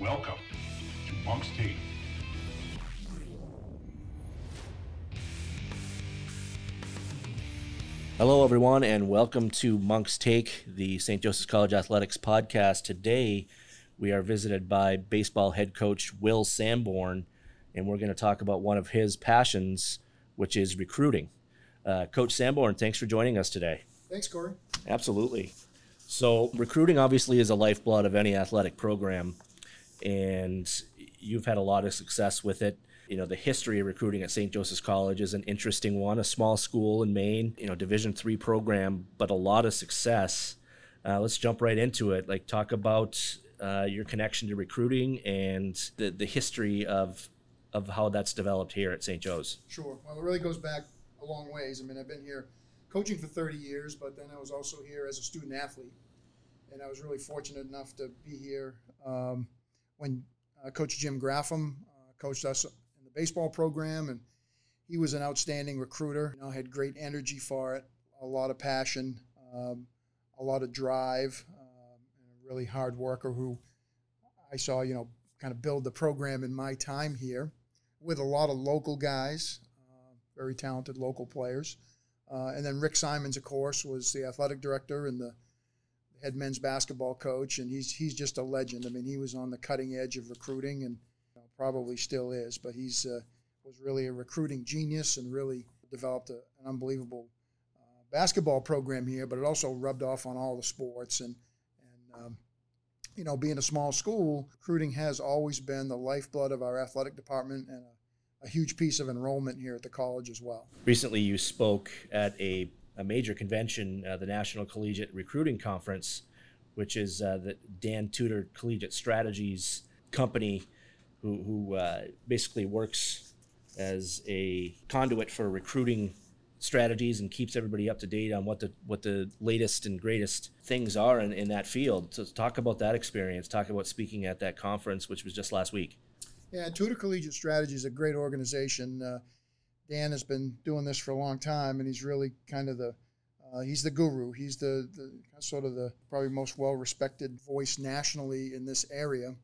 Welcome to Monk's Take. Hello, everyone, and welcome to Monk's Take, the St. Joseph's College Athletics podcast. Today, we are visited by baseball head coach Will Sanborn, and we're going to talk about one of his passions, which is recruiting. Uh, coach Sanborn, thanks for joining us today. Thanks, Corey. Absolutely. So, recruiting obviously is a lifeblood of any athletic program, and you've had a lot of success with it you know the history of recruiting at St. Joseph's College is an interesting one. A small school in Maine, you know, Division three program, but a lot of success. Uh, let's jump right into it. Like talk about uh, your connection to recruiting and the the history of of how that's developed here at St. Joe's. Sure. Well, it really goes back a long ways. I mean, I've been here coaching for 30 years, but then I was also here as a student athlete, and I was really fortunate enough to be here um, when uh, Coach Jim Graffam uh, coached us in the baseball program, and he was an outstanding recruiter. You know, had great energy for it, a lot of passion, um, a lot of drive, um, and a really hard worker who I saw, you know, kind of build the program in my time here with a lot of local guys, uh, very talented local players. Uh, and then Rick Simonds, of course, was the athletic director and the head men's basketball coach, and he's he's just a legend. I mean, he was on the cutting edge of recruiting, and probably still is, but he's uh, was really a recruiting genius and really developed a, an unbelievable uh, basketball program here. But it also rubbed off on all the sports and and um, you know, being a small school, recruiting has always been the lifeblood of our athletic department and a, a huge piece of enrollment here at the college as well. Recently, you spoke at a, a major convention, uh, the National Collegiate Recruiting Conference, which is uh, the Dan Tudor Collegiate Strategies company who, who uh, basically works as a conduit for recruiting strategies and keeps everybody up to date on what the what the latest and greatest things are in, in that field. So talk about that experience. Talk about speaking at that conference, which was just last week. Yeah, Tudor Collegiate Strategy is a great organization. Uh, Dan has been doing this for a long time, and he's really kind of the uh, he's the guru. He's the, the sort of the probably most well respected voice nationally in this area.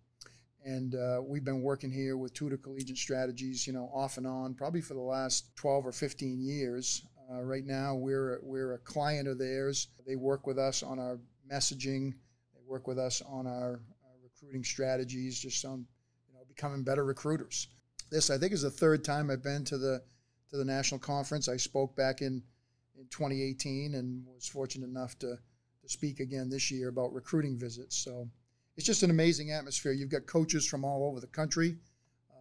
And uh, we've been working here with Tudor Collegiate Strategies, you know, off and on, probably for the last 12 or 15 years. Uh, right now, we're we're a client of theirs. They work with us on our messaging. They work with us on our, our recruiting strategies, just on you know becoming better recruiters. This, I think, is the third time I've been to the to the national conference. I spoke back in in 2018 and was fortunate enough to to speak again this year about recruiting visits. So it's just an amazing atmosphere. You've got coaches from all over the country,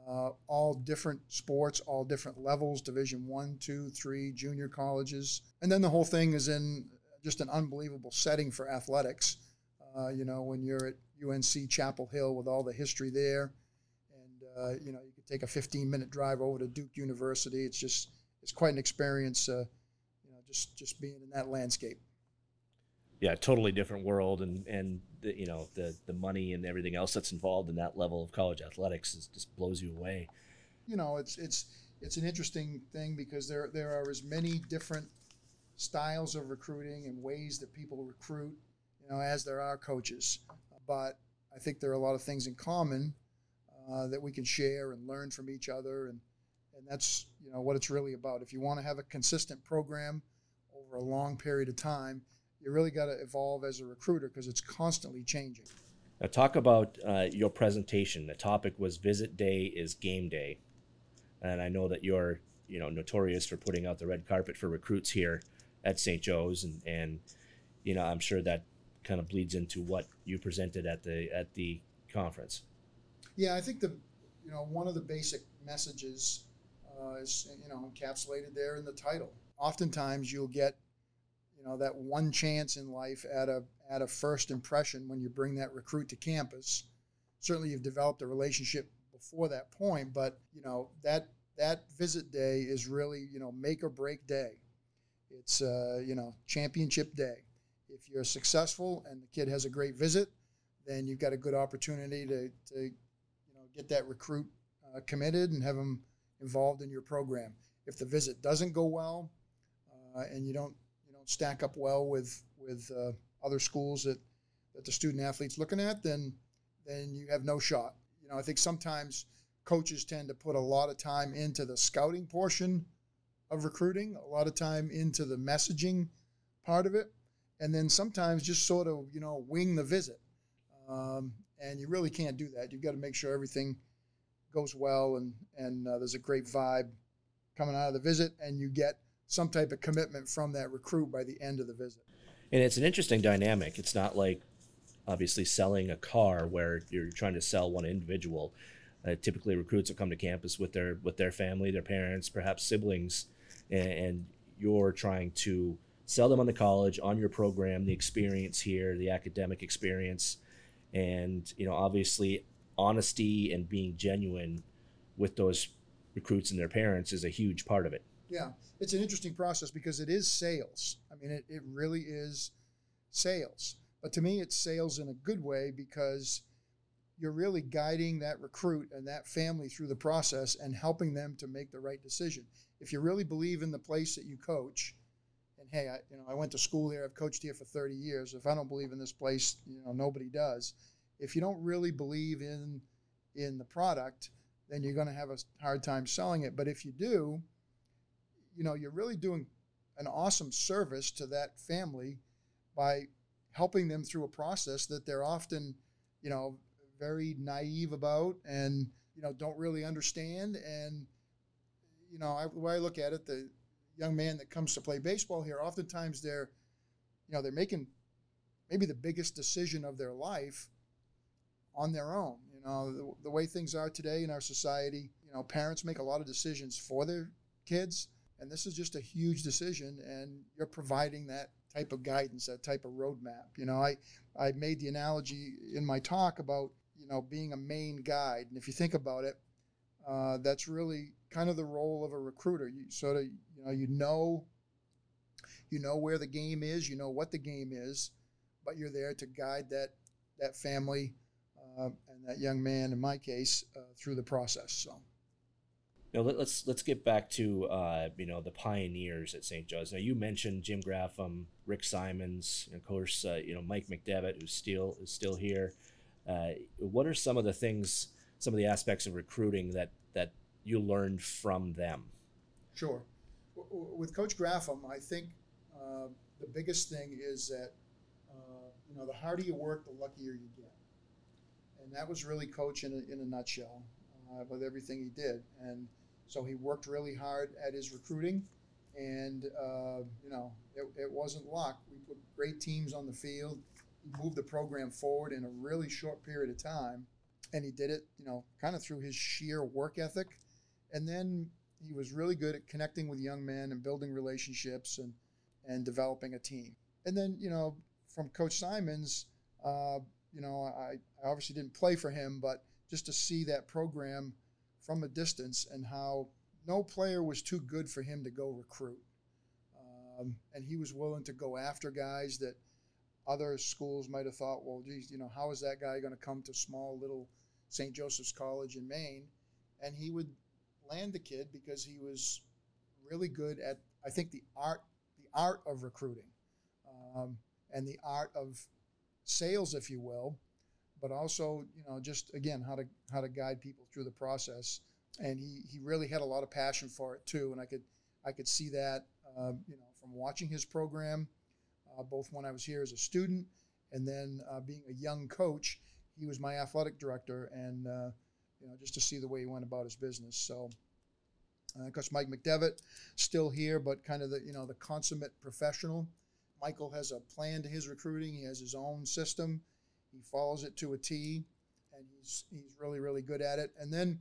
uh, all different sports, all different levels Division one, two, three, junior colleges. And then the whole thing is in just an unbelievable setting for athletics. Uh, you know, when you're at UNC Chapel Hill with all the history there, uh, you know, you could take a 15 minute drive over to Duke University. It's just, it's quite an experience, uh, you know, just, just being in that landscape yeah, totally different world, and and the, you know the the money and everything else that's involved in that level of college athletics is, just blows you away. You know, it's it's it's an interesting thing because there there are as many different styles of recruiting and ways that people recruit, you know, as there are coaches. But I think there are a lot of things in common uh, that we can share and learn from each other, and and that's you know what it's really about. If you want to have a consistent program over a long period of time you really got to evolve as a recruiter because it's constantly changing. Now, talk about uh, your presentation. The topic was "Visit Day is Game Day," and I know that you're, you know, notorious for putting out the red carpet for recruits here at St. Joe's, and and you know, I'm sure that kind of bleeds into what you presented at the at the conference. Yeah, I think the, you know, one of the basic messages uh, is you know encapsulated there in the title. Oftentimes, you'll get you know that one chance in life at a at a first impression when you bring that recruit to campus. Certainly, you've developed a relationship before that point, but you know that that visit day is really you know make or break day. It's uh, you know championship day. If you're successful and the kid has a great visit, then you've got a good opportunity to, to get that recruit uh, committed and have them involved in your program. If the visit doesn't go well uh, and you don't you don't stack up well with with uh, other schools that that the student athletes looking at, then then you have no shot. You know, I think sometimes coaches tend to put a lot of time into the scouting portion of recruiting, a lot of time into the messaging part of it, and then sometimes just sort of you know wing the visit. Um, and you really can't do that. You've got to make sure everything goes well and and uh, there's a great vibe coming out of the visit, and you get some type of commitment from that recruit by the end of the visit. And it's an interesting dynamic. It's not like obviously selling a car where you're trying to sell one individual. Uh, typically, recruits will come to campus with their with their family, their parents, perhaps siblings, and, and you're trying to sell them on the college, on your program, the experience here, the academic experience, and you know obviously honesty and being genuine with those recruits and their parents is a huge part of it. Yeah, it's an interesting process because it is sales. I mean, it, it really is sales. But to me, it's sales in a good way because you're really guiding that recruit and that family through the process and helping them to make the right decision. If you really believe in the place that you coach, hey, I, you know, I went to school here, I've coached here for 30 years. If I don't believe in this place, you know, nobody does. If you don't really believe in in the product, then you're going to have a hard time selling it. But if you do, you know, you're really doing an awesome service to that family by helping them through a process that they're often, you know, very naive about and, you know, don't really understand. And, you know, I, the way I look at it, the young man that comes to play baseball here, oftentimes they're, you know, they're making maybe the biggest decision of their life on their own. You know, the, the way things are today in our society, you know, parents make a lot of decisions for their kids. And this is just a huge decision, and you're providing that type of guidance, that type of roadmap. You know, I, I made the analogy in my talk about, you know, being a Maine guide. And if you think about it, uh, that's really kind of the role of a recruiter. You sort of, you know, you know, you know where the game is, you know what the game is, but you're there to guide that that family uh, and that young man, in my case, uh, through the process. So. Now let, us let's get back to uh, you know the pioneers at St. Joe's. Now you mentioned Jim Graffam, Rick Simonds, and of course uh, you know Mike McDevitt, who's still is still here. Uh, what are some of the things, some of the aspects of recruiting that that you learned from them? Sure. With Coach Graffam, I think uh, the biggest thing is that uh, you know the harder you work, the luckier you get, and that was really Coach in a, in a nutshell uh, with everything he did and so he worked really hard at his recruiting, and uh, you know it, it wasn't luck. We put great teams on the field. Moved the program forward in a really short period of time, and he did it, you know, kind of through his sheer work ethic. And then he was really good at connecting with young men and building relationships and and developing a team. And then you know from Coach Simonds, uh, you know I, I obviously didn't play for him, but just to see that program from a distance and how no player was too good for him to go recruit. Um, and he was willing to go after guys that other schools might have thought, well, geez, you know, how is that guy going to come to small little St. Joseph's College in Maine? And he would land the kid because he was really good at, I think, the art, the art of recruiting, um, and the art of sales, if you will, but also you know just again how to how to guide people through the process. And he he really had a lot of passion for it too, and I could I could see that uh, you know from watching his program, uh, both when I was here as a student and then uh, being a young coach. He was my athletic director, and uh, you know just to see the way he went about his business. So. Uh, of course, Mike McDevitt still here, but kind of the you know the consummate professional. Michael has a plan to his recruiting. He has his own system. He follows it to a T, and he's he's really really good at it. And then,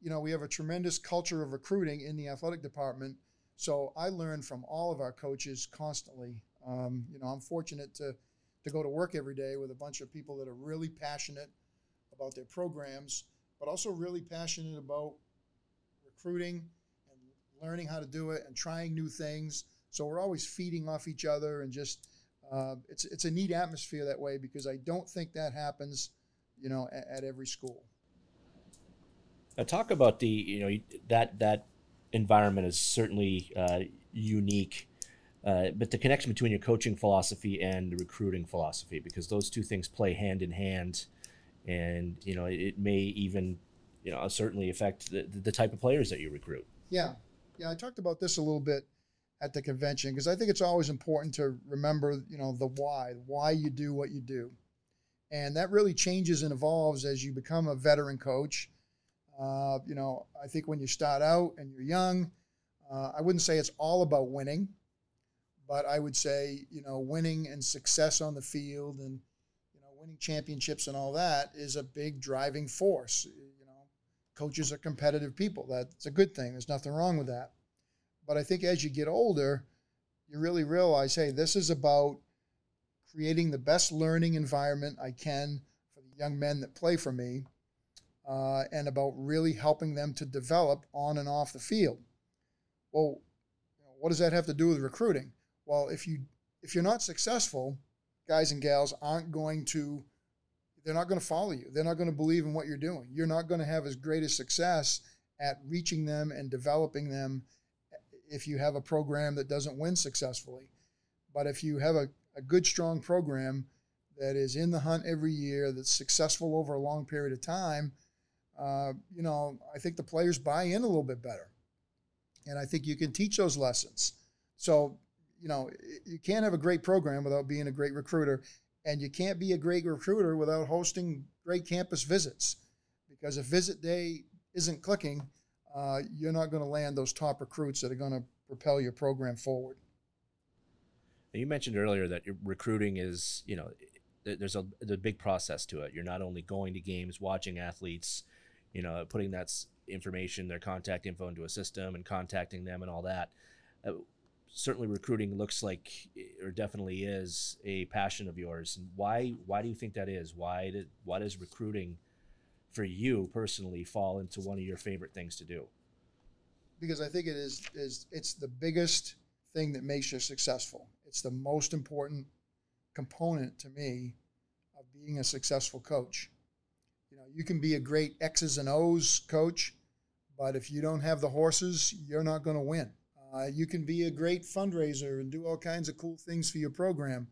you know, we have a tremendous culture of recruiting in the athletic department. So I learn from all of our coaches constantly. Um, you know, I'm fortunate to to go to work every day with a bunch of people that are really passionate about their programs, but also really passionate about recruiting and learning how to do it and trying new things. So we're always feeding off each other and just uh, it's it's a neat atmosphere that way because I don't think that happens, you know, at, at every school. Now, talk about the you know that that environment is certainly uh, unique, uh, but the connection between your coaching philosophy and the recruiting philosophy because those two things play hand in hand, and you know it, may even you know certainly affect the, the type of players that you recruit. Yeah, yeah. I talked about this a little bit at the convention because I think it's always important to remember, you know, the why, why you do what you do, and that really changes and evolves as you become a veteran coach. Uh, you know, I think when you start out and you're young, uh, I wouldn't say it's all about winning, but I would say, you know, winning and success on the field and you know, winning championships and all that is a big driving force. You know, coaches are competitive people. That's a good thing. There's nothing wrong with that. But I think as you get older, you really realize, hey, this is about creating the best learning environment I can for the young men that play for me, uh, and about really helping them to develop on and off the field. Well, what does that have to do with recruiting? Well, if you if you're not successful, guys and gals aren't going to they're not going to follow you. They're not going to believe in what you're doing. You're not going to have as great a success at reaching them and developing them if you have a program that doesn't win successfully. But if you have a, a good, strong program that is in the hunt every year, that's successful over a long period of time, uh, you know, I think the players buy in a little bit better. And I think you can teach those lessons. So, you know, you can't have a great program without being a great recruiter. And you can't be a great recruiter without hosting great campus visits. Because if visit day isn't clicking, uh, you're not going to land those top recruits that are going to propel your program forward. You mentioned earlier that recruiting is, you know, there's a, there's a big process to it. You're not only going to games, watching athletes, you know, putting that information, their contact info into a system and contacting them and all that. Uh, certainly, recruiting looks like, or definitely is, a passion of yours. And why why do you think that is? Why did why does recruiting for you personally fall into one of your favorite things to do? Because I think it is is it's the biggest thing that makes you successful. It's the most important component to me of being a successful coach. You know, you can be a great X's and O's coach, but if you don't have the horses, you're not going to win. Uh, you can be a great fundraiser and do all kinds of cool things for your program,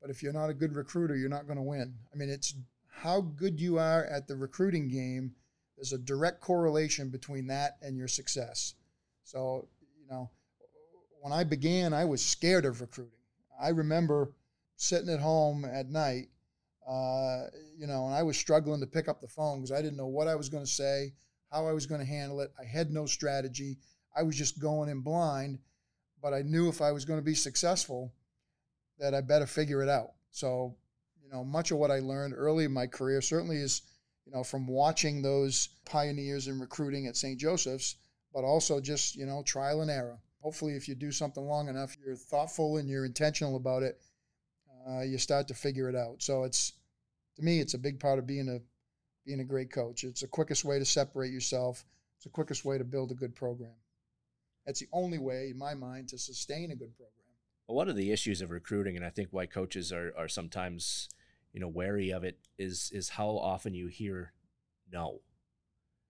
but if you're not a good recruiter, you're not going to win. I mean, it's how good you are at the recruiting game, there's a direct correlation between that and your success. So, you know, when I began, I was scared of recruiting. I remember sitting at home at night, uh, you know, and I was struggling to pick up the phone because I didn't know what I was going to say, how I was going to handle it. I had no strategy. I was just going in blind, but I knew if I was going to be successful, that I better figure it out. So you know, much of what I learned early in my career certainly is, you know, from watching those pioneers in recruiting at St. Joseph's, but also just, you know, trial and error. Hopefully, if you do something long enough, you're thoughtful and you're intentional about it, uh, you start to figure it out. So it's, to me, it's a big part of being a being a great coach. It's the quickest way to separate yourself. It's the quickest way to build a good program. That's the only way, in my mind, to sustain a good program. Well, one of the issues of recruiting, and I think why coaches are, are sometimes you know wary of it is is how often you hear no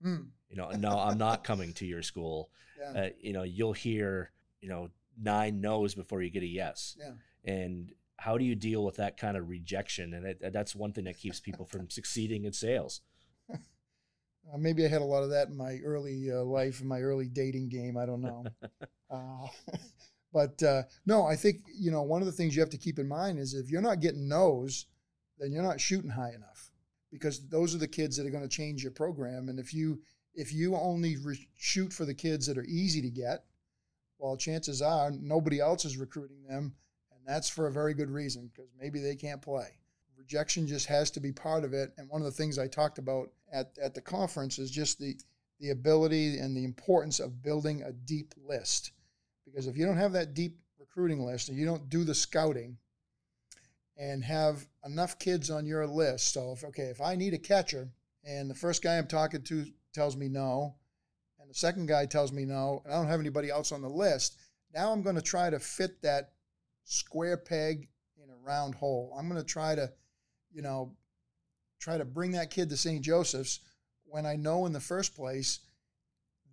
mm. you know no i'm not coming to your school yeah. uh, you know you'll hear you know nine no's before you get a yes yeah. and how do you deal with that kind of rejection and it, that's one thing that keeps people from succeeding in sales uh, maybe i had a lot of that in my early uh, life in my early dating game i don't know uh, but uh, no i think you know one of the things you have to keep in mind is if you're not getting no's then you're not shooting high enough because those are the kids that are going to change your program. And if you if you only re- shoot for the kids that are easy to get, well, chances are nobody else is recruiting them, and that's for a very good reason because maybe they can't play. Rejection just has to be part of it. And one of the things I talked about at, at the conference is just the the ability and the importance of building a deep list. Because if you don't have that deep recruiting list and you don't do the scouting, and have enough kids on your list. So if okay, if I need a catcher and the first guy I'm talking to tells me no, and the second guy tells me no, and I don't have anybody else on the list, now I'm going to try to fit that square peg in a round hole. I'm going to try to, you know, try to bring that kid to St. Joseph's when I know in the first place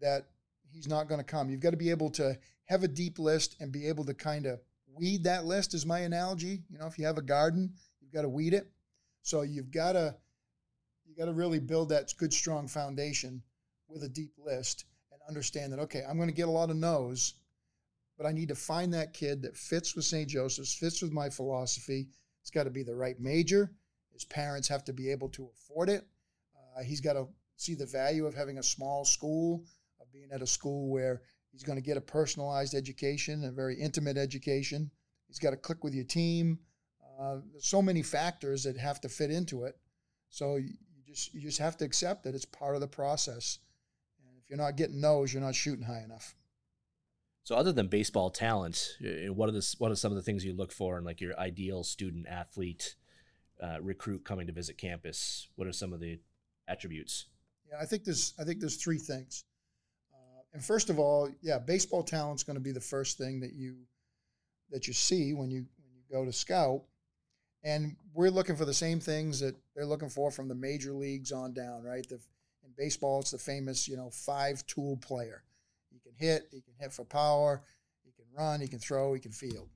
that he's not going to come. You've got to be able to have a deep list and be able to kind of weed that list is my analogy. You know, if you have a garden, you've got to weed it. So you've got to you got to really build that good, strong foundation with a deep list and understand that, okay, I'm going to get a lot of no's, but I need to find that kid that fits with St. Joseph's, fits with my philosophy. It's got to be the right major. His parents have to be able to afford it. Uh, he's got to see the value of having a small school, of being at a school where he's going to get a personalized education, a very intimate education. He's got to click with your team. Uh, there's so many factors that have to fit into it. So you just you just have to accept that it's part of the process. And if you're not getting those, you're not shooting high enough. So, other than baseball talent, what are the what are some of the things you look for in like your ideal student athlete uh, recruit coming to visit campus? What are some of the attributes? Yeah, I think there's I think there's three things. Uh, and first of all, yeah, baseball talent's going to be the first thing that you that you see when you when you go to scout. And we're looking for the same things that they're looking for from the major leagues on down, right? The, in baseball, it's the famous, you know, five tool player. He can hit, he can hit for power, he can run, he can throw, he can field.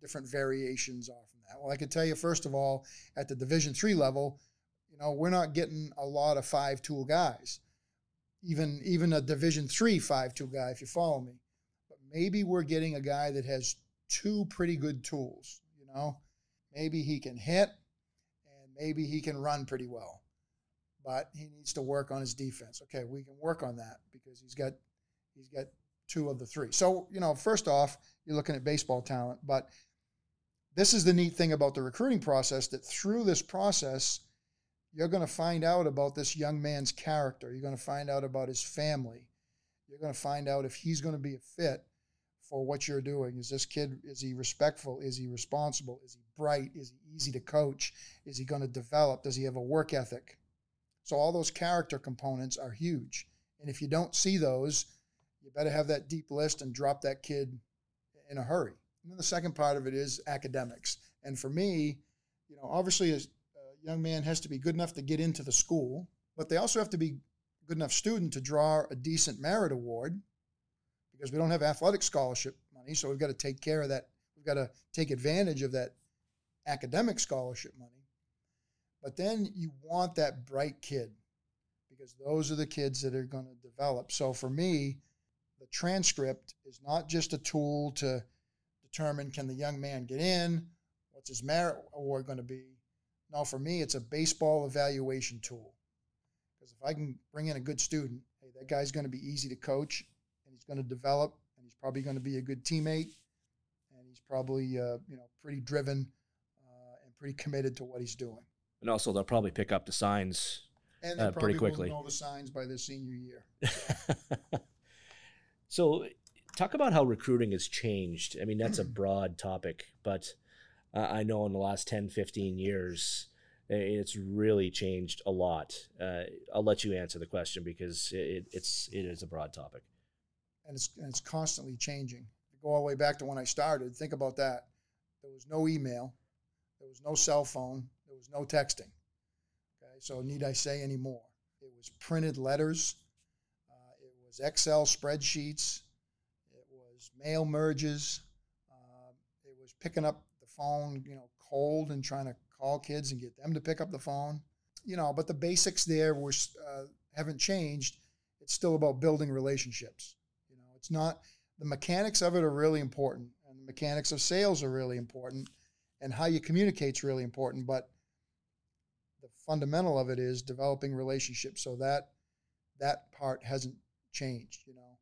Different variations off. Well, I can tell you first of all, at the Division three level, you know, we're not getting a lot of five tool guys. Even even a Division three five tool guy, if you follow me. But maybe we're getting a guy that has two pretty good tools, you know Maybe he can hit and maybe he can run pretty well. But he needs to work on his defense. Okay, we can work on that because he's got he's got two of the three. So, you know, first off, you're looking at baseball talent, but this is the neat thing about the recruiting process that through this process, you're going to find out about this young man's character. You're going to find out about his family. You're going to find out if he's going to be a fit for what you're doing. Is this kid, is he respectful? Is he responsible? Is he bright? Is he easy to coach? Is he going to develop? Does he have a work ethic? So all those character components are huge. And if you don't see those, you better have that deep list and drop that kid in a hurry. And then the second part of it is academics. And for me, you know, obviously a young man has to be good enough to get into the school, but they also have to be good enough student to draw a decent merit award because we don't have athletic scholarship money. So we've got to take care of that. We've got to take advantage of that academic scholarship money. But then you want that bright kid because those are the kids that are going to develop. So for me, the transcript is not just a tool to determine can the young man get in, what's his merit award going to be. Now, for me, it's a baseball evaluation tool. Because if I can bring in a good student, hey, that guy's going to be easy to coach and he's going to develop, and he's probably going to be a good teammate, and he's probably uh, you know pretty driven uh, and pretty committed to what he's doing. And also, they'll probably pick up the signs and uh, pretty quickly. know the signs by their senior year. so, talk about how recruiting has changed. I mean, that's a broad topic, but uh, I know in the last 10, 15 years, it's really changed a lot. Uh, I'll let you answer the question because it, it's it is a broad topic and it's, and it's constantly changing. Go all the way back to when I started, think about that. There was no email, there was no cell phone, there was no texting. Okay, so need I say any more? It was printed letters, uh, it was Excel spreadsheets, was mail merges, uh, it was picking up the phone, you know, cold and trying to call kids and get them to pick up the phone. You know, but the basics there were uh, haven't changed. It's still about building relationships. You know, it's not the mechanics of it are really important, and the mechanics of sales are really important, and how you communicate is really important. But the fundamental of it is developing relationships. So that that part hasn't changed. You know,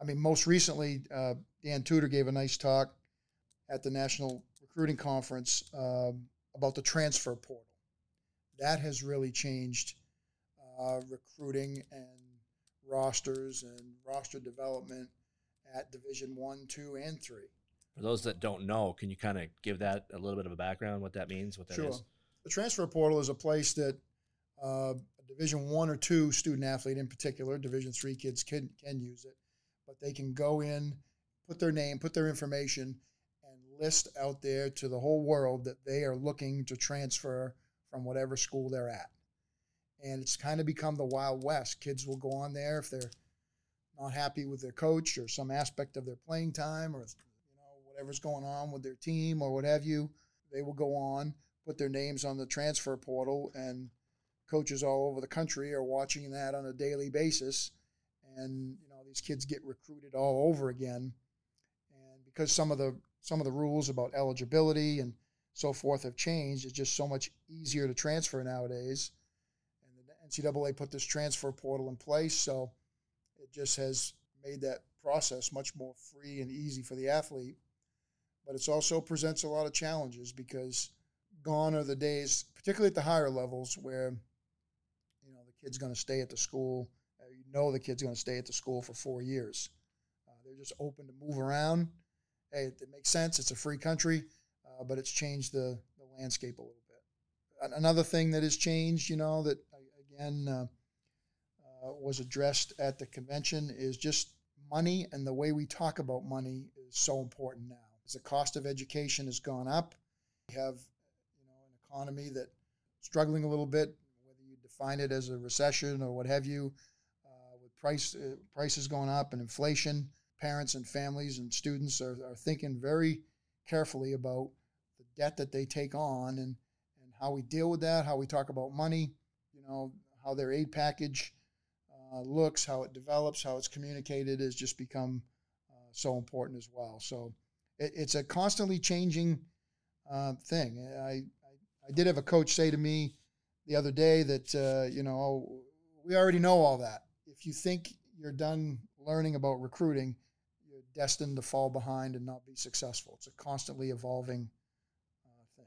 I mean, most recently, uh, Dan Tudor gave a nice talk at the National Recruiting Conference um, about the transfer portal. That has really changed uh, recruiting and rosters and roster development at Division One, Two, and Three. For those that don't know, can you kind of give that a little bit of a background? What that means? What that sure. is? The transfer portal is a place that uh, a Division One or Two student athlete, in particular, Division Three kids can can use it, but they can go in, put their name, put their information, and list out there to the whole world that they are looking to transfer from whatever school they're at. And it's kind of become the Wild West. Kids will go on there if they're not happy with their coach or some aspect of their playing time or you know whatever's going on with their team or what have you, they will go on, put their names on the transfer portal, and coaches all over the country are watching that on a daily basis, and these kids get recruited all over again, and because some of the some of the rules about eligibility and so forth have changed, it's just so much easier to transfer nowadays. And the NCAA put this transfer portal in place, so it just has made that process much more free and easy for the athlete. But it also presents a lot of challenges because gone are the days, particularly at the higher levels, where you know the kid's going to stay at the school. Know the kid's going to stay at the school for four years. Uh, they're just open to move around. Hey, it, it makes sense. It's a free country, uh, but it's changed the, the landscape a little bit. Another thing that has changed, you know, that again uh, uh, was addressed at the convention is just money and the way we talk about money is so important now. As the cost of education has gone up, we have you know an economy that struggling a little bit, whether you define it as a recession or what have you, price uh, prices going up and inflation, parents and families and students are, are thinking very carefully about the debt that they take on and, and how we deal with that, how we talk about money, you know, how their aid package uh, looks, how it develops, how it's communicated has just become uh, so important as well. So it, it's a constantly changing uh, thing. I, I did have a coach say to me the other day that, uh, you know, we already know all that. If you think you're done learning about recruiting, you're destined to fall behind and not be successful. It's a constantly evolving uh, thing.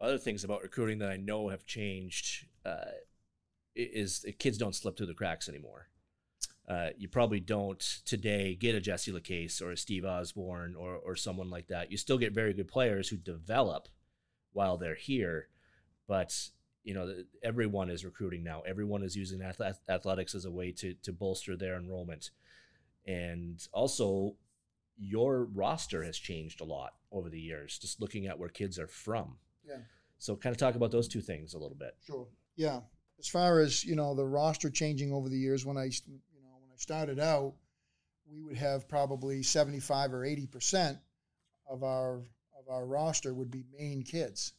Other things about recruiting that I know have changed uh, is kids don't slip through the cracks anymore. Uh, you probably don't today get a Jesse LaCase or a Steve Osborne or, or someone like that. You still get very good players who develop while they're here. But you know, everyone is recruiting now. Everyone is using athletics as a way to to bolster their enrollment, and also your roster has changed a lot over the years. Just looking at where kids are from. Yeah. So, kind of talk about those two things a little bit. Sure. Yeah. As far as you know, the roster changing over the years. When I, you know, when I started out, we would have probably seventy-five or eighty percent of our of our roster would be Maine kids.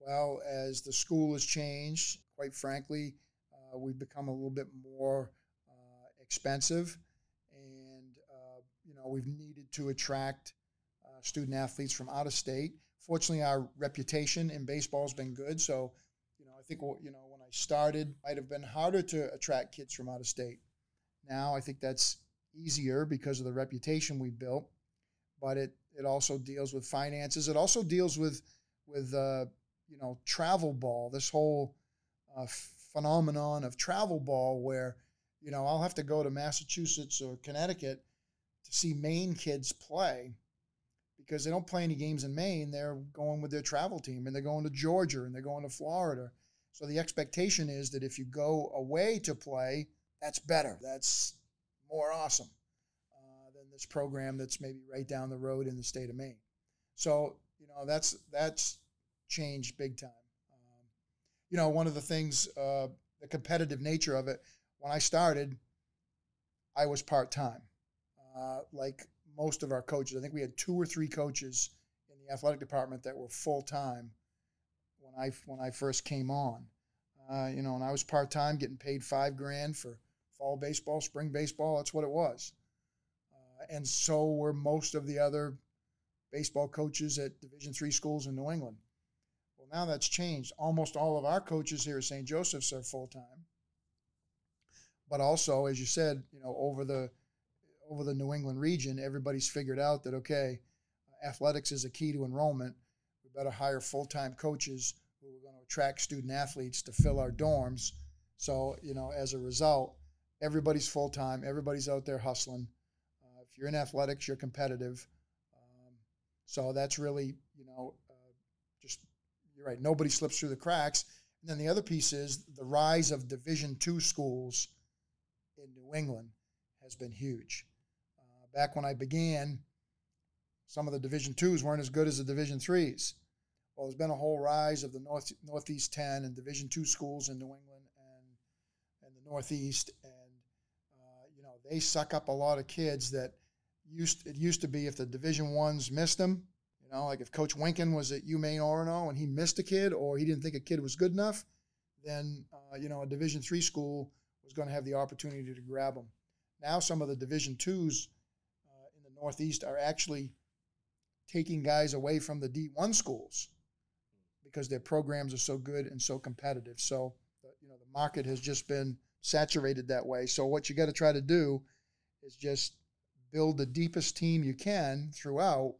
Well, as the school has changed, quite frankly, uh, we've become a little bit more uh, expensive, and uh, you know we've needed to attract uh, student athletes from out of state. Fortunately, our reputation in baseball has been good, so you know I think you know when I started, might have been harder to attract kids from out of state. Now I think that's easier because of the reputation we built, but it it also deals with finances. It also deals with with uh, you know travel ball. This whole uh, phenomenon of travel ball, where you know I'll have to go to Massachusetts or Connecticut to see Maine kids play because they don't play any games in Maine. They're going with their travel team and they're going to Georgia and they're going to Florida. So the expectation is that if you go away to play, that's better. That's more awesome uh than this program that's maybe right down the road in the state of Maine. So you know that's that's changed big time. Um, you know, one of the things, uh, the competitive nature of it. When I started, I was part time, uh, like most of our coaches. I think we had two or three coaches in the athletic department that were full time when I when I first came on. Uh, you know, and I was part time, getting paid five grand for fall baseball, spring baseball. That's what it was and so were most of the other baseball coaches at Division three schools in New England. Now that's changed. Almost all of our coaches here at St. Joseph's are full time. But also, as you said, you know, over the over the New England region, everybody's figured out that okay, athletics is a key to enrollment. We better hire full time coaches who are going to attract student athletes to fill our dorms. So, you know, as a result, everybody's full time, everybody's out there hustling If you're in athletics, you're competitive. Um, so that's really, you know, uh, just you're right. Nobody slips through the cracks. And then the other piece is the rise of Division two schools in New England has been huge. Uh, back when I began, some of the Division twos weren't as good as the Division threes. Well, there's been a whole rise of the North Northeast ten and Division two schools in New England and and the Northeast, and uh, you know they suck up a lot of kids that used it used to be if the Division ones missed him, know, like if Coach Winkin was at UMaine Orono and he missed a kid or he didn't think a kid was good enough, then uh, you know a Division three school was going to have the opportunity to grab them. Now some of the Division twos uh, in the Northeast are actually taking guys away from the D1 schools because their programs are so good and so competitive. So you know the market has just been saturated that way. So what you got to try to do is just build the deepest team you can throughout,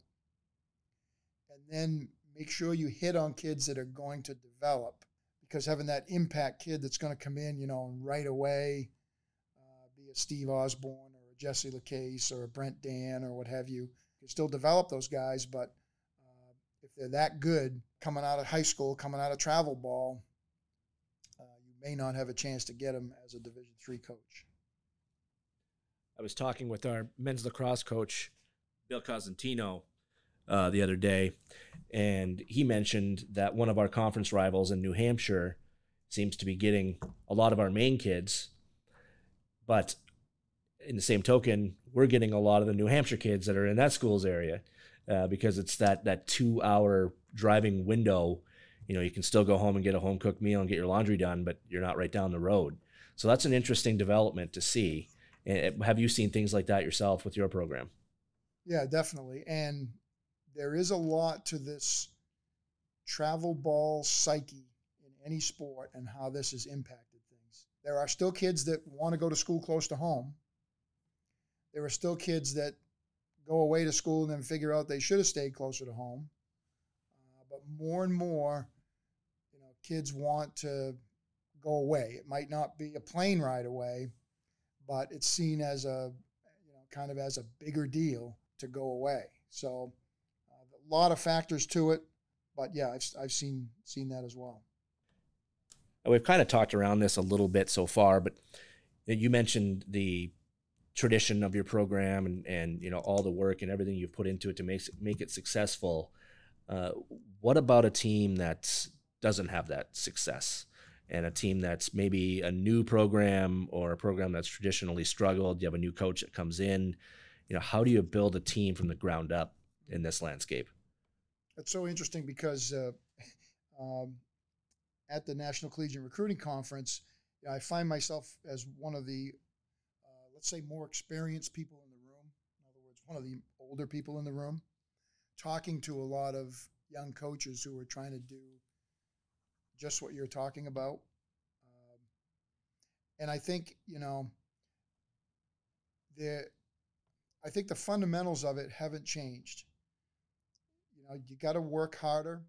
then make sure you hit on kids that are going to develop. Because having that impact kid that's going to come in, you know, right away, uh, be a Steve Osborne or a Jesse LaCase or a Brent Dan or what have you, you still develop those guys, but uh, if they're that good coming out of high school, coming out of travel ball, uh, you may not have a chance to get them as a Division three coach. I was talking with our men's lacrosse coach, Bill Cosentino, uh, the other day, and he mentioned that one of our conference rivals in New Hampshire seems to be getting a lot of our Maine kids, but in the same token, we're getting a lot of the New Hampshire kids that are in that school's area uh, because it's that that two hour driving window. You know, you can still go home and get a home cooked meal and get your laundry done, but you're not right down the road. So that's an interesting development to see. Have you seen things like that yourself with your program? Yeah, definitely. And there is a lot to this travel ball psyche in any sport and how this has impacted things. There are still kids that want to go to school close to home. There are still kids that go away to school and then figure out they should have stayed closer to home. Uh, but more and more, you know, kids want to go away. It might not be a plane ride away, but it's seen as a you know kind of as a bigger deal to go away. So lot of factors to it, but yeah, I've I've seen seen that as well. We've kind of talked around this a little bit so far, but you mentioned the tradition of your program and and you know all the work and everything you've put into it to make make it successful. Uh, what about a team that doesn't have that success? and a team that's maybe a new program or a program that's traditionally struggled. You have a new coach that comes in. You know, how do you build a team from the ground up in this landscape? That's so interesting because uh, um, at the National Collegiate Recruiting Conference, I find myself as one of the, uh, let's say, more experienced people in the room. In other words, one of the older people in the room, talking to a lot of young coaches who are trying to do just what you're talking about. Um, and I think, you know, the, I think the fundamentals of it haven't changed. Know, you got to work harder.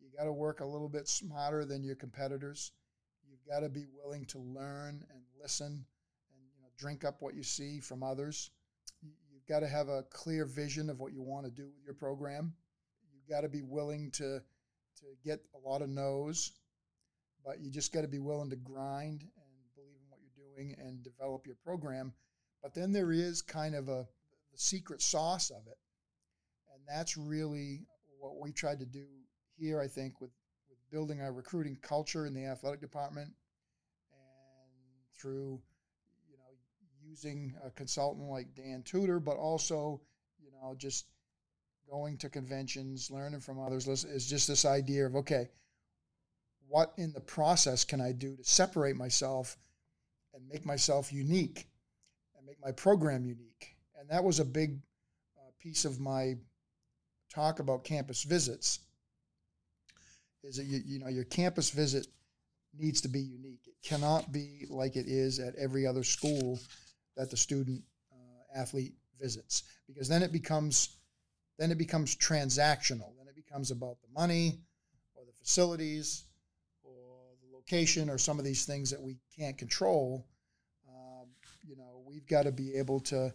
You got to work a little bit smarter than your competitors. You've got to be willing to learn and listen and you know drink up what you see from others. You've got to have a clear vision of what you want to do with your program. You've got to be willing to to get a lot of no's, but you just got to be willing to grind and believe in what you're doing and develop your program. But then there is kind of a the secret sauce of it, that's really what we tried to do here. I think with with building our recruiting culture in the athletic department, and through you know using a consultant like Dan Tudor, but also you know just going to conventions, learning from others is just this idea of okay, what in the process can I do to separate myself and make myself unique and make my program unique? And that was a big uh, piece of my talk about campus visits. Is that you, you know your campus visit needs to be unique. It cannot be like it is at every other school that the student uh, athlete visits because then it becomes then it becomes transactional. Then it becomes about the money or the facilities or the location or some of these things that we can't control. Um, you know, we've got to be able to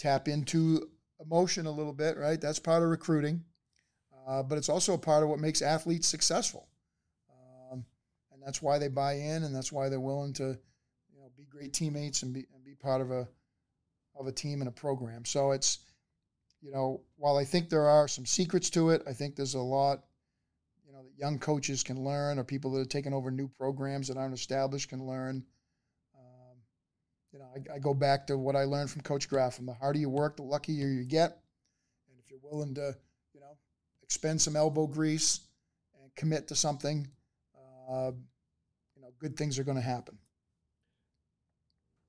tap into emotion a little bit, right? That's part of recruiting, uh, but it's also a part of what makes athletes successful. Um, and that's why they buy in, and that's why they're willing to, you know, be great teammates and be and be part of a of a team and a program. So it's you know, while I think there are some secrets to it, I think there's a lot, you know, that young coaches can learn or people that are taking over new programs that aren't established can learn. You know, I, I, go back to what I learned from Coach Graff: the harder you work, the luckier you get. And if you're willing to, you know, expend some elbow grease and commit to something, uh, you know, good things are going to happen.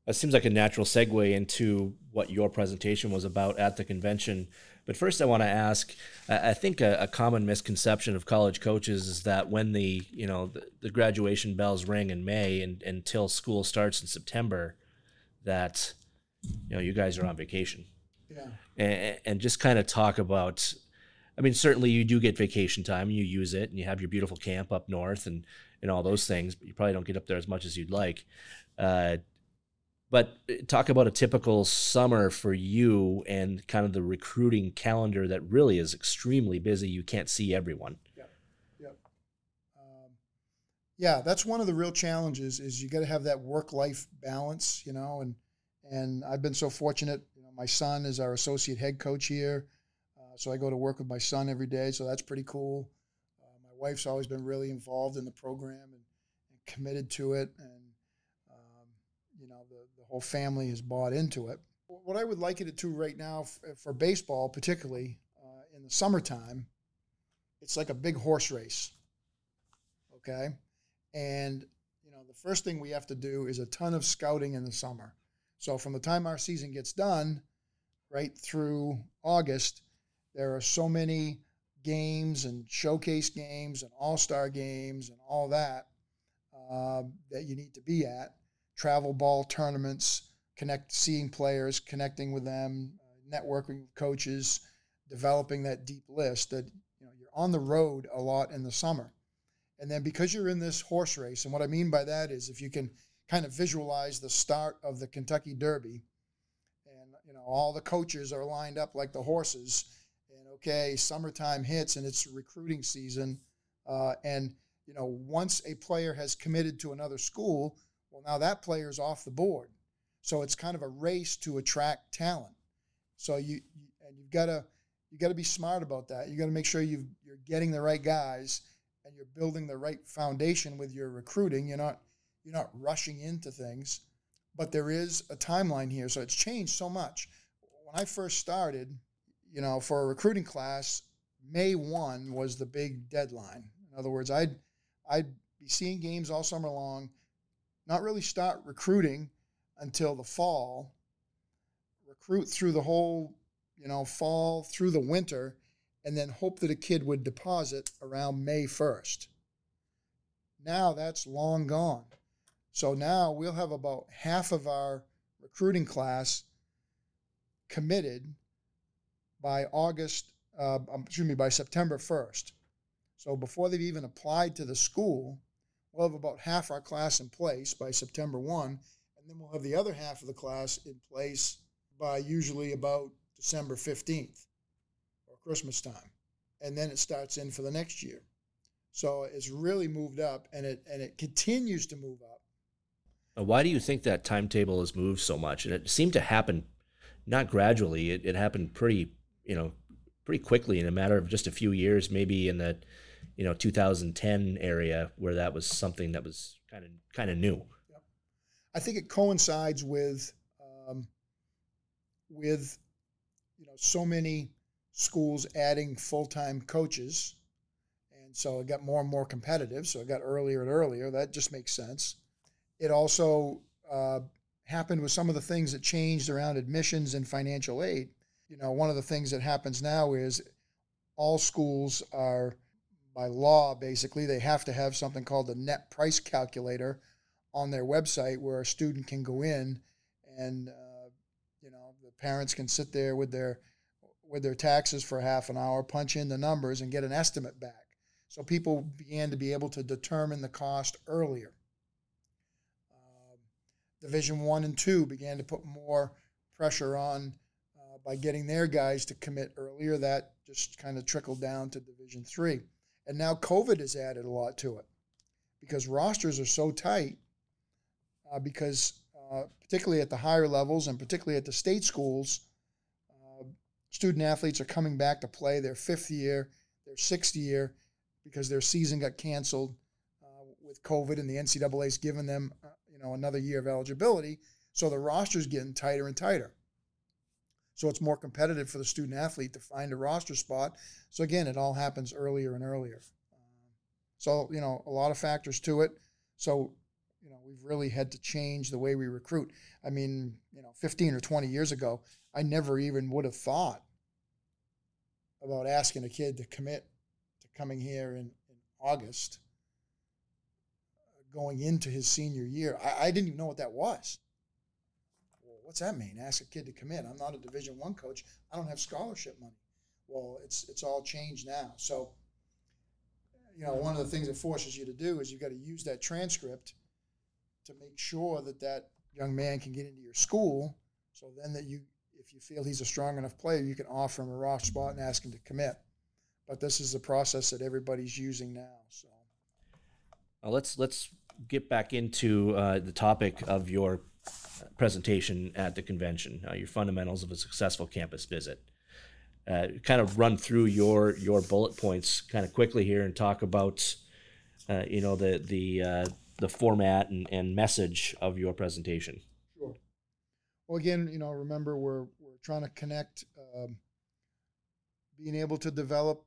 That seems like a natural segue into what your presentation was about at the convention. But first, I want to ask: I think a, a common misconception of college coaches is that when the you know the, the graduation bells ring in May and until school starts in September, that you know you guys are on vacation. Yeah. And, and just kind of talk about. I mean, certainly you do get vacation time, and you use it, and you have your beautiful camp up north, and and all those things. But you probably don't get up there as much as you'd like. Uh, but talk about a typical summer for you and kind of the recruiting calendar that really is extremely busy. You can't see everyone. Um, yeah, that's one of the real challenges is you got to have that work-life balance, you know, and and I've been so fortunate. You know, my son is our associate head coach here, uh, so I go to work with my son every day. So that's pretty cool. Uh, my wife's always been really involved in the program and, and committed to it, and you know the, the whole family has bought into it. What I would liken it to do right now for, for baseball, particularly uh, in the summertime, it's like a big horse race. Okay, and you know the first thing we have to do is a ton of scouting in the summer. So from the time our season gets done, right through August, there are so many games and showcase games and all-star games and all that uh, that you need to be at travel ball tournaments, connect, seeing players, connecting with them, uh, networking with coaches, developing that deep list. That you know you're on the road a lot in the summer, and then because you're in this horse race, and what I mean by that is if you can kind of visualize the start of the Kentucky Derby, and you know all the coaches are lined up like the horses, and okay, summertime hits and it's recruiting season, uh, and you know once a player has committed to another school well, now that player is off the board. So it's kind of a race to attract talent. So you, you and you've got to you got to be smart about that. You got to make sure you you're getting the right guys and you're building the right foundation with your recruiting. You're not you're not rushing into things, but there is a timeline here. So it's changed so much. When I first started, you know, for a recruiting class, May 1 was the big deadline. In other words, I'd I'd be seeing games all summer long not really start recruiting until the fall, recruit through the whole, you know, fall through the winter, and then hope that a kid would deposit around May 1st. Now that's long gone. So now we'll have about half of our recruiting class committed by August, uh, um, excuse me, by September 1st. So before they've even applied to the school, we'll have about half our class in place by September 1, and then we'll have the other half of the class in place by usually about December 15th or Christmas time. And then it starts in for the next year. So it's really moved up and it and it continues to move up. Why do you think that timetable has moved so much? And it seemed to happen not gradually, it, it happened pretty, you know, pretty quickly in a matter of just a few years, maybe in that you know 2010 area where that was something that was kind of kind of new. Yep. I think it coincides with um, with you know so many schools adding full time coaches, and so it got more and more competitive. So it got earlier and earlier. That just makes sense. It also uh, happened with some of the things that changed around admissions and financial aid. You know, one of the things that happens now is all schools are by law, basically, they have to have something called the net price calculator on their website where a student can go in and, uh, you know, the parents can sit there with their with their taxes for half an hour, punch in the numbers, and get an estimate back. So people began to be able to determine the cost earlier. Uh, Division one and two began to put more pressure on uh, by getting their guys to commit earlier. That just kind of trickled down to Division three. And now COVID has added a lot to it because rosters are so tight. Uh, because uh, particularly at the higher levels and particularly at the state schools, student athletes are coming back to play their fifth year, their sixth year, because their season got canceled uh, with COVID, and the NCAA's given them, uh, you know, another year of eligibility. So the roster's getting tighter and tighter. So it's more competitive for the student athlete to find a roster spot. So again, it all happens earlier and earlier. So, you know, a lot of factors to it. So you know, we've really had to change the way we recruit. I mean, you know, 15 or 20 years ago, I never even would have thought about asking a kid to commit to coming here in, in August, going into his senior year. I, I didn't even know what that was. Well, what's that mean? Ask a kid to commit. I'm not a Division One coach. I don't have scholarship money. Well, it's it's all changed now. So, you know, one of the things it forces you to do is you've got to use that transcript to make sure that that young man can get into your school. So then that you, if you feel he's a strong enough player, you can offer him a roster spot and ask him to commit. But this is the process that everybody's using now. So Uh, let's let's get back into uh, the topic of your presentation at the convention. Uh, your fundamentals of a successful campus visit. Uh, kind of run through your your bullet points kind of quickly here and talk about uh, you know the the uh, the format and, and message of your presentation. Sure. Well, again, you know, remember we're we're trying to connect, um, being able to develop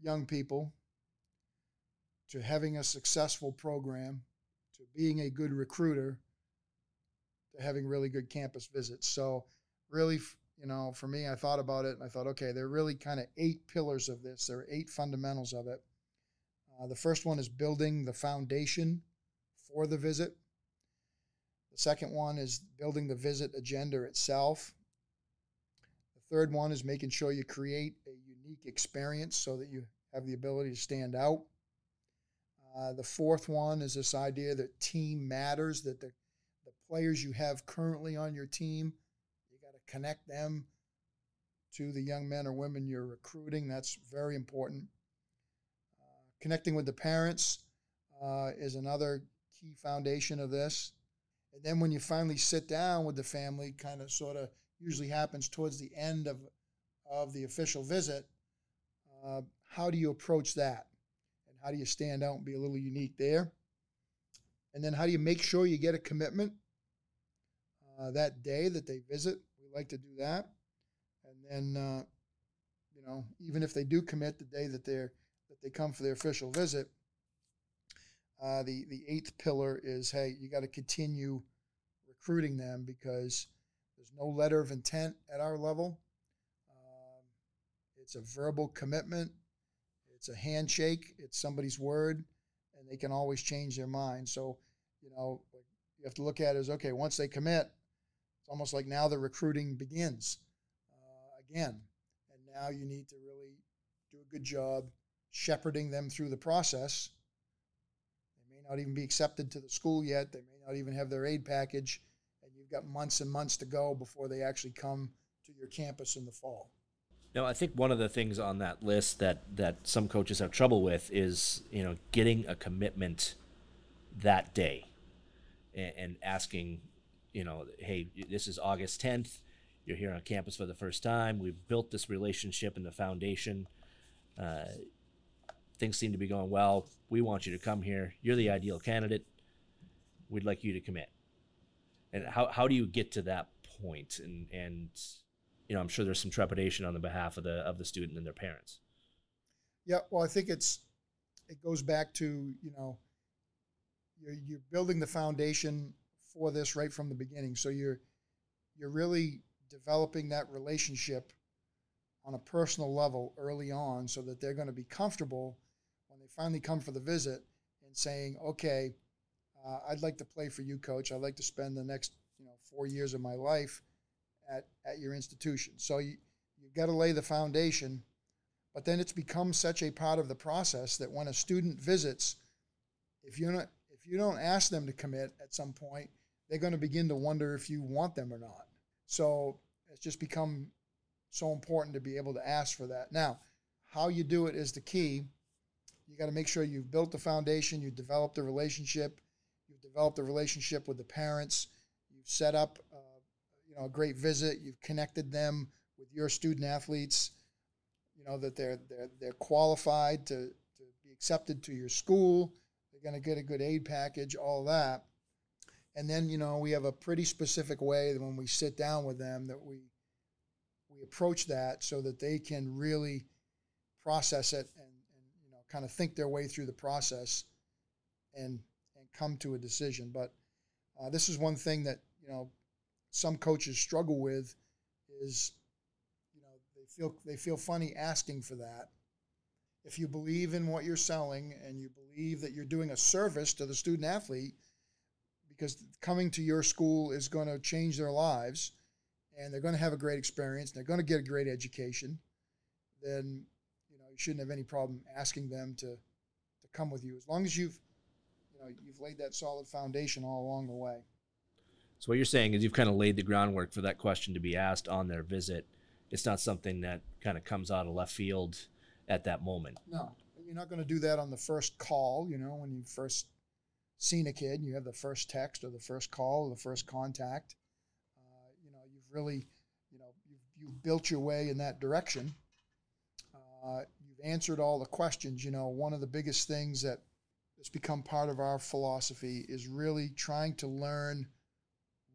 young people to having a successful program, to being a good recruiter, to having really good campus visits. So, really, you know, for me, I thought about it and I thought, okay, there are really kind of eight pillars of this. There are eight fundamentals of it. Uh, the first one is building the foundation for the visit. The second one is building the visit agenda itself. The third one is making sure you create a unique experience so that you have the ability to stand out. Uh, the fourth one is this idea that team matters, that the, the players you have currently on your team, you got to connect them to the young men or women you're recruiting. That's very important. Uh, connecting with the parents uh, is another key foundation of this. And then when you finally sit down with the family, kind of sort of usually happens towards the end of, of the official visit. Uh, how do you approach that? And how do you stand out and be a little unique there? And then how do you make sure you get a commitment uh, that day that they visit? We like to do that. And then, uh, you know, even if they do commit the day that they're that they come for their official visit, uh, the the eighth pillar is hey, you got to continue recruiting them because there's no letter of intent at our level. Um, it's a verbal commitment. It's a handshake. It's somebody's word, and they can always change their mind. So, you know, you have to look at it as okay. Once they commit, it's almost like now the recruiting begins uh, again, and now you need to really do a good job shepherding them through the process not even be accepted to the school yet. They may not even have their aid package, and you've got months and months to go before they actually come to your campus in the fall. No, I think one of the things on that list that that some coaches have trouble with is you know getting a commitment that day, and, and asking, you know, hey, this is August tenth. You're here on campus for the first time. We've built this relationship and the foundation. Uh, things seem to be going well. We want you to come here. You're the ideal candidate. We'd like you to commit. And how, how do you get to that point? And, and, you know, I'm sure there's some trepidation on the behalf of the, of the student and their parents. Yeah. Well, I think it's, it goes back to, you know, you're, you're building the foundation for this right from the beginning. So you're, you're really developing that relationship on a personal level early on so that they're going to be comfortable finally come for the visit and saying, okay, uh, I'd like to play for you, coach. I'd like to spend the next you know four years of my life at, at your institution. So you you got to lay the foundation, but then it's become such a part of the process that when a student visits, if you're not if you don't ask them to commit at some point, they're going to begin to wonder if you want them or not. So it's just become so important to be able to ask for that. Now, how you do it is the key. You got to make sure you've built the foundation, you've developed the relationship, you've developed the relationship with the parents, you've set up, uh, you know, a great visit, you've connected them with your student athletes, you know that they're they're they're qualified to to be accepted to your school. They're going to get a good aid package, all that. And then, you know, we have a pretty specific way that when we sit down with them that we we approach that so that they can really process it and, kind of think their way through the process and and and come to a decision. But uh, this is one thing that you know some coaches struggle with is you know they feel they feel funny asking for that. If you believe in what you're selling and you believe that you're doing a service to the student athlete, because coming to your school is going to change their lives and they're going to have a great experience, they're going to get a great education, then shouldn't have any problem asking them to to come with you as long as you've you know you've laid that solid foundation all along the way. So what you're saying is you've kind of laid the groundwork for that question to be asked on their visit. It's not something that kind of comes out of left field at that moment. No, you're not going to do that on the first call. You know, when you first seen a kid, you have the first text or the first call or the first contact. Uh, you know, you've really, you know, you've, you've built your way in that direction. Uh, you've answered all the questions. You know, one of the biggest things that has become part of our philosophy is really trying to learn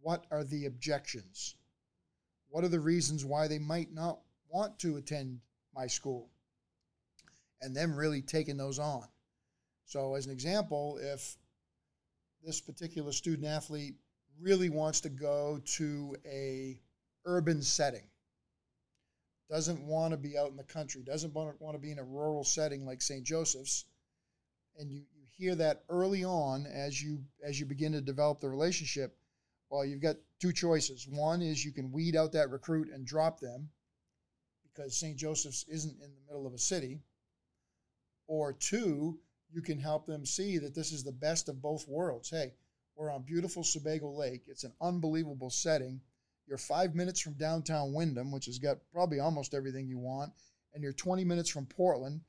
what are the objections? What are the reasons why they might not want to attend my school? And then really taking those on. So, as an example, if this particular student athlete really wants to go to a urban setting doesn't want to be out in the country doesn't want to, be in a rural setting like st joseph's and you, you hear that early on as you as you begin to develop the relationship well you've got two choices one is you can weed out that recruit and drop them because st joseph's isn't in the middle of a city or two you can help them see that this is the best of both worlds. Hey, we're on beautiful Sebago Lake. It's an unbelievable setting. You're five minutes from downtown Windham, which has got probably almost everything you want, and you're 20 minutes from Portland,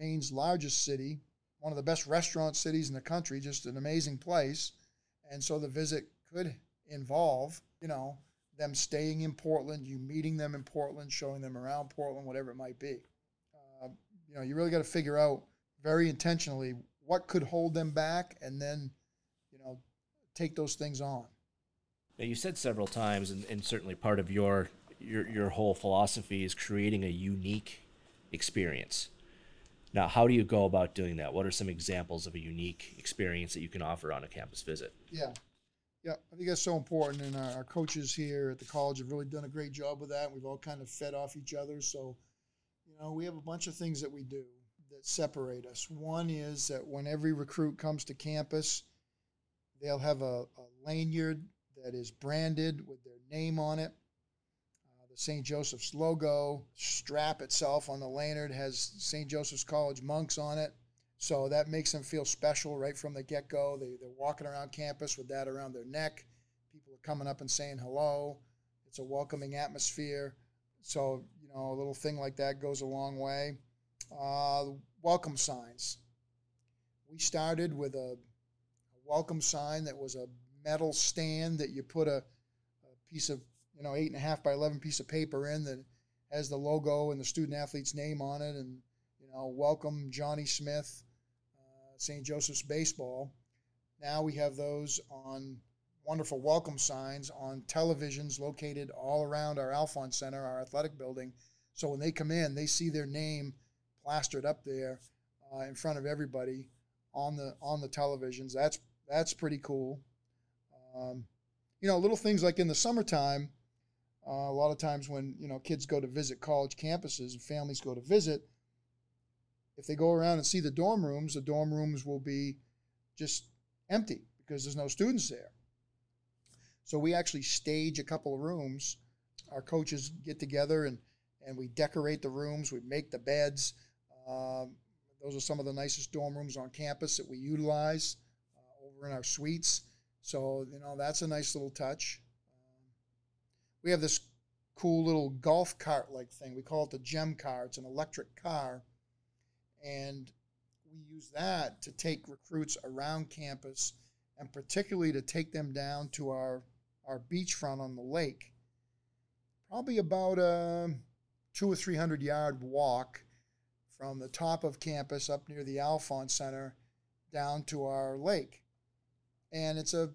Maine's largest city, one of the best restaurant cities in the country, just an amazing place. And so the visit could involve, you know, them staying in Portland, you meeting them in Portland, showing them around Portland, whatever it might be. Uh, you know, you really got to figure out very intentionally what could hold them back and then you know take those things on now you said several times and, and certainly part of your your your whole philosophy is creating a unique experience. Now how do you go about doing that? What are some examples of a unique experience that you can offer on a campus visit? Yeah. Yeah i think that's so important and our, our coaches here at the college have really done a great job with that we've all kind of fed off each other so you know we have a bunch of things that we do that separate us. One is that when every recruit comes to campus, they'll have a, a lanyard that is branded with their name on it. Uh, the St. Joseph's logo, strap itself on the lanyard has St. Joseph's College monks on it. So that makes them feel special right from the get go. They, they're walking around campus with that around their neck. People are coming up and saying hello. It's a welcoming atmosphere. So, you know, a little thing like that goes a long way. Uh, welcome signs. We started with a, a, welcome sign that was a metal stand that you put a, a, piece of, you know, eight and a half by 11 piece of paper in that has the logo and the student athlete's name on it and, you know, welcome Johnny Smith, uh, St. Joseph's Baseball. Now we have those on wonderful welcome signs on televisions located all around our Alfond Center, our athletic building. So when they come in, they see their name plastered up there uh, in front of everybody on the on the televisions. That's that's pretty cool. Um, you know, little things like in the summertime. Uh, a lot of times when you know kids go to visit college campuses and families go to visit, if they go around and see the dorm rooms, the dorm rooms will be just empty because there's no students there. So we actually stage a couple of rooms. Our coaches get together and and we decorate the rooms. We make the beds. Um, those are some of the nicest dorm rooms on campus that we utilize uh, over in our suites. So, you know, that's a nice little touch. Um, we have this cool little golf cart like thing. We call it the gem car. It's an electric car. And we use that to take recruits around campus and particularly to take them down to our, our beachfront on the lake. Probably about a two or three hundred yard walk from the top of campus up near the Alfond Center down to our lake. And it's a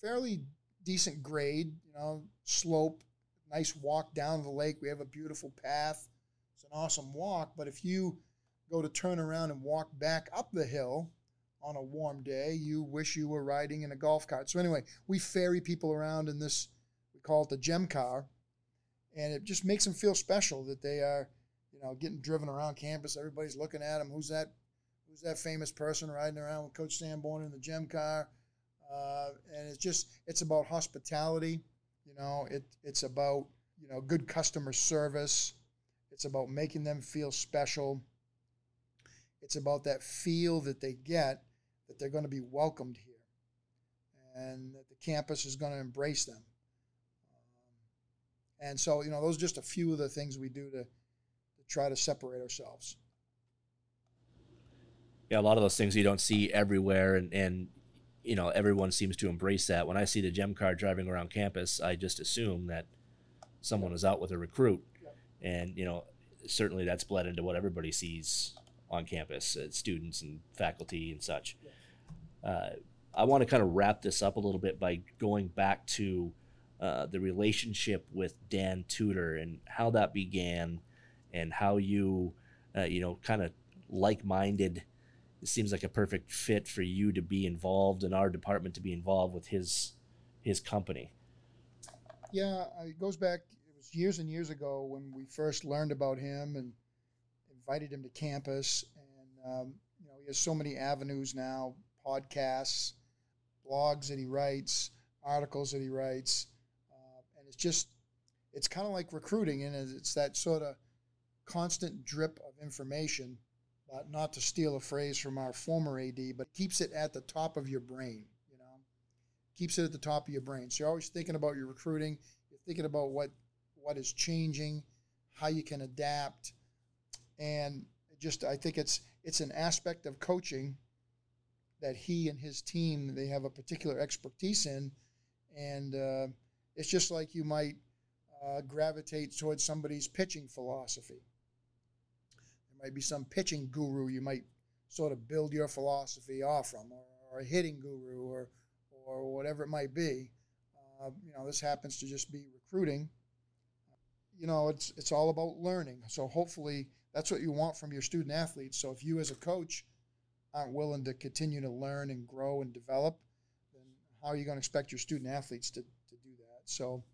fairly decent grade, you know, slope, nice walk down the lake. We have a beautiful path. It's an awesome walk. But if you go to turn around and walk back up the hill on a warm day, you wish you were riding in a golf cart. So anyway, we ferry people around in this. We call it the gem car, and it just makes them feel special that they are, you know, getting driven around campus. Everybody's looking at them. Who's that? Who's that famous person riding around with Coach Sanborn in the gem car? Uh, and it's just it's about hospitality. You know, it it's about you know good customer service. It's about making them feel special. It's about that feel that they get that they're going to be welcomed here and that the campus is going to embrace them. Um, and so, you know, those are just a few of the things we do to, to try to separate ourselves. Yeah, a lot of those things you don't see everywhere, and, and you know everyone seems to embrace that. When I see the gem car driving around campus, I just assume that someone is out with a recruit, and you know certainly that's bled into what everybody sees on campus, uh, students and faculty and such. Uh, I want to kind of wrap this up a little bit by going back to uh, the relationship with Dan Tudor and how that began, and how you, uh, you know, kind of like-minded. It seems like a perfect fit for you to be involved in our department to be involved with his his company. Yeah, it goes back. It was years and years ago when we first learned about him and invited him to campus. And um, you know, he has so many avenues now: podcasts, blogs that he writes, articles that he writes, uh, and it's just it's kind of like recruiting, and it's that sort of constant drip of information. But not to steal a phrase from our former AD, but keeps it at the top of your brain. You know, keeps it at the top of your brain. So you're always thinking about your recruiting. You're thinking about what what is changing, how you can adapt, and just I think it's it's an aspect of coaching that he and his team they have a particular expertise in, and uh, it's just like you might uh, gravitate towards somebody's pitching philosophy. Might be some pitching guru you might sort of build your philosophy off from, or, or a hitting guru, or or whatever it might be. Uh, you know, this happens to just be recruiting. You know, it's it's all about learning. So hopefully, that's what you want from your student athletes. So if you as a coach aren't willing to continue to learn and grow and develop, then how are you going to expect your student athletes to, to do that? So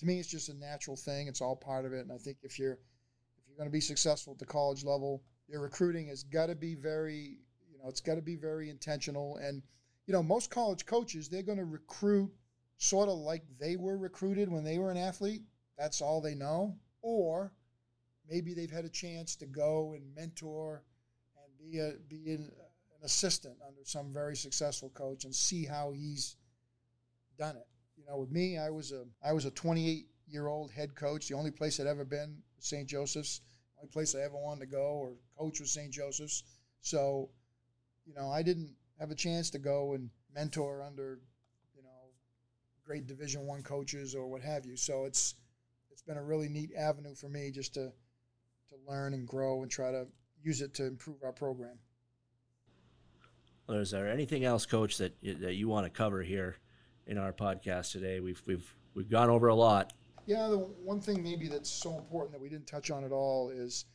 to me, it's just a natural thing. It's all part of it. And I think if you're you're going to be successful at the college level, your recruiting has got to be very, you know, it's got to be very intentional. And you know, most college coaches they're going to recruit sort of like they were recruited when they were an athlete. That's all they know. Or maybe they've had a chance to go and mentor and be a be an, an assistant under some very successful coach and see how he's done it. You know, with me, I was a I was a 28 year old head coach. The only place I'd ever been St. Joseph's. Only place I ever wanted to go or coach was St. Joseph's. So, you know, I didn't have a chance to go and mentor under, you know, great Division One coaches or what have you. So it's it's been a really neat avenue for me just to to learn and grow and try to use it to improve our program. Well, is there anything else, Coach, that that you want to cover here in our podcast today? We've we've we've gone over a lot. Yeah, the one thing maybe that's so important that we didn't touch on at all is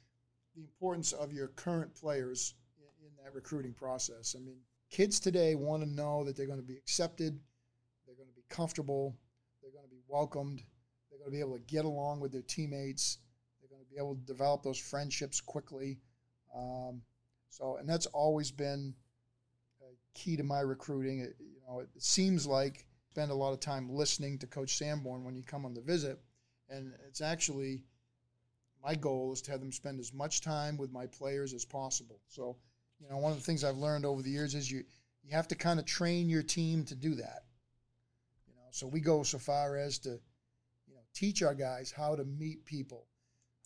the importance of your current players in, in that recruiting process. I mean, kids today want to know that they're going to be accepted, they're going to be comfortable, they're going to be welcomed, they're going to be able to get along with their teammates, they're going to be able to develop those friendships quickly. Um, so, and that's always been key to my recruiting. It, you know, it seems like spend a lot of time listening to Coach Sanborn when you come on the visit, and it's actually my goal is to have them spend as much time with my players as possible. So, you know, one of the things I've learned over the years is you you have to kind of train your team to do that. You know, so we go so far as to, you know, teach our guys how to meet people,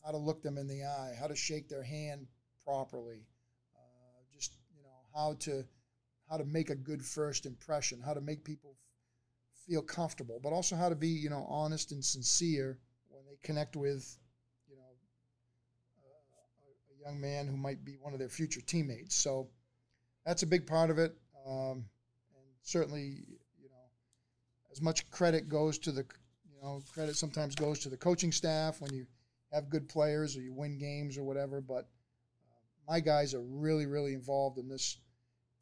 how to look them in the eye, how to shake their hand properly, uh, just you know how to how to make a good first impression, how to make people feel comfortable, but also how to be, you know, honest and sincere when they connect with, you know, a, a young man who might be one of their future teammates. So that's a big part of it, um, and certainly, you know, as much credit goes to the, you know, credit sometimes goes to the coaching staff when you have good players or you win games or whatever. But uh, my guys are really, really involved in this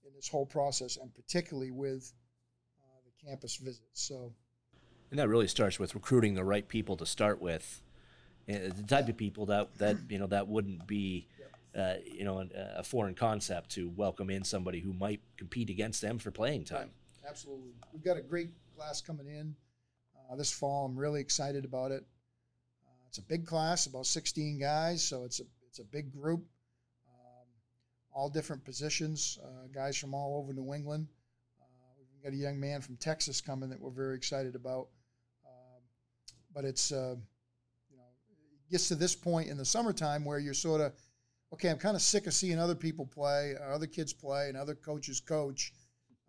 in this whole process, and particularly with campus visits. So, And that really starts with recruiting the right people to start with, and the type of people that that you know that wouldn't be, uh, you know, an, a foreign concept to welcome in somebody who might compete against them for playing time. absolutely, we've got a great class coming in uh, this fall. I'm really excited about it. Uh, it's a big class, about 16 guys, so it's a it's a big group. Um, all different positions, uh, guys from all over New England. Uh, we've got a young man from Texas coming that we're very excited about. Um, but it's uh, you know it gets to this point in the summertime where you're sort of okay. I'm kind of sick of seeing other people play, or other kids play, and other coaches coach.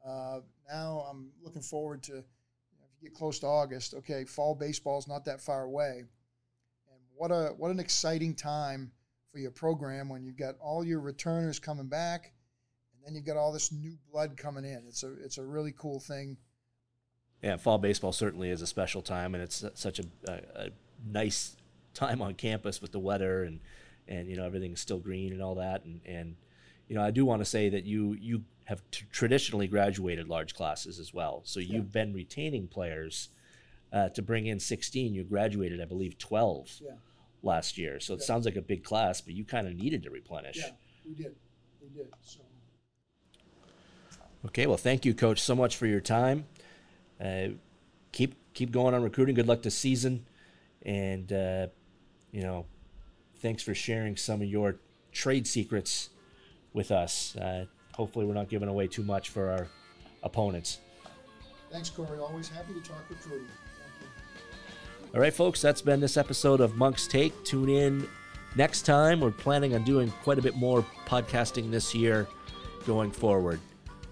Uh, now I'm looking forward to you know, if you get close to August. Okay, fall baseball's not that far away, and what a what an exciting time for your program when you've got all your returners coming back, and then you've got all this new blood coming in. It's a it's a really cool thing. Yeah, fall baseball certainly is a special time, and it's such a, a, a nice time on campus with the weather and and you know everything's still green and all that. And and you know I do want to say that you you have t- traditionally graduated large classes as well, so you've been retaining players uh, to bring in 16. You graduated, I believe, 12 Yeah. last year. So it Yeah. sounds like a big class, but you kind of needed to replenish. Yeah, we did, we did. So Okay, well, thank you, Coach, so much for your time. Uh, keep keep going on recruiting. Good luck this season, and uh, you know, thanks for sharing some of your trade secrets with us. Uh, hopefully, we're not giving away too much for our opponents. thanks, Corey. Always happy to talk recruiting. All right, folks, that's been this episode of Monk's Take. Tune in next time. We're planning on doing quite a bit more podcasting this year going forward.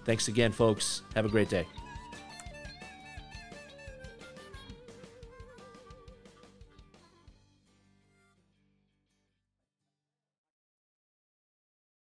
Thanks again, folks. Have a great day.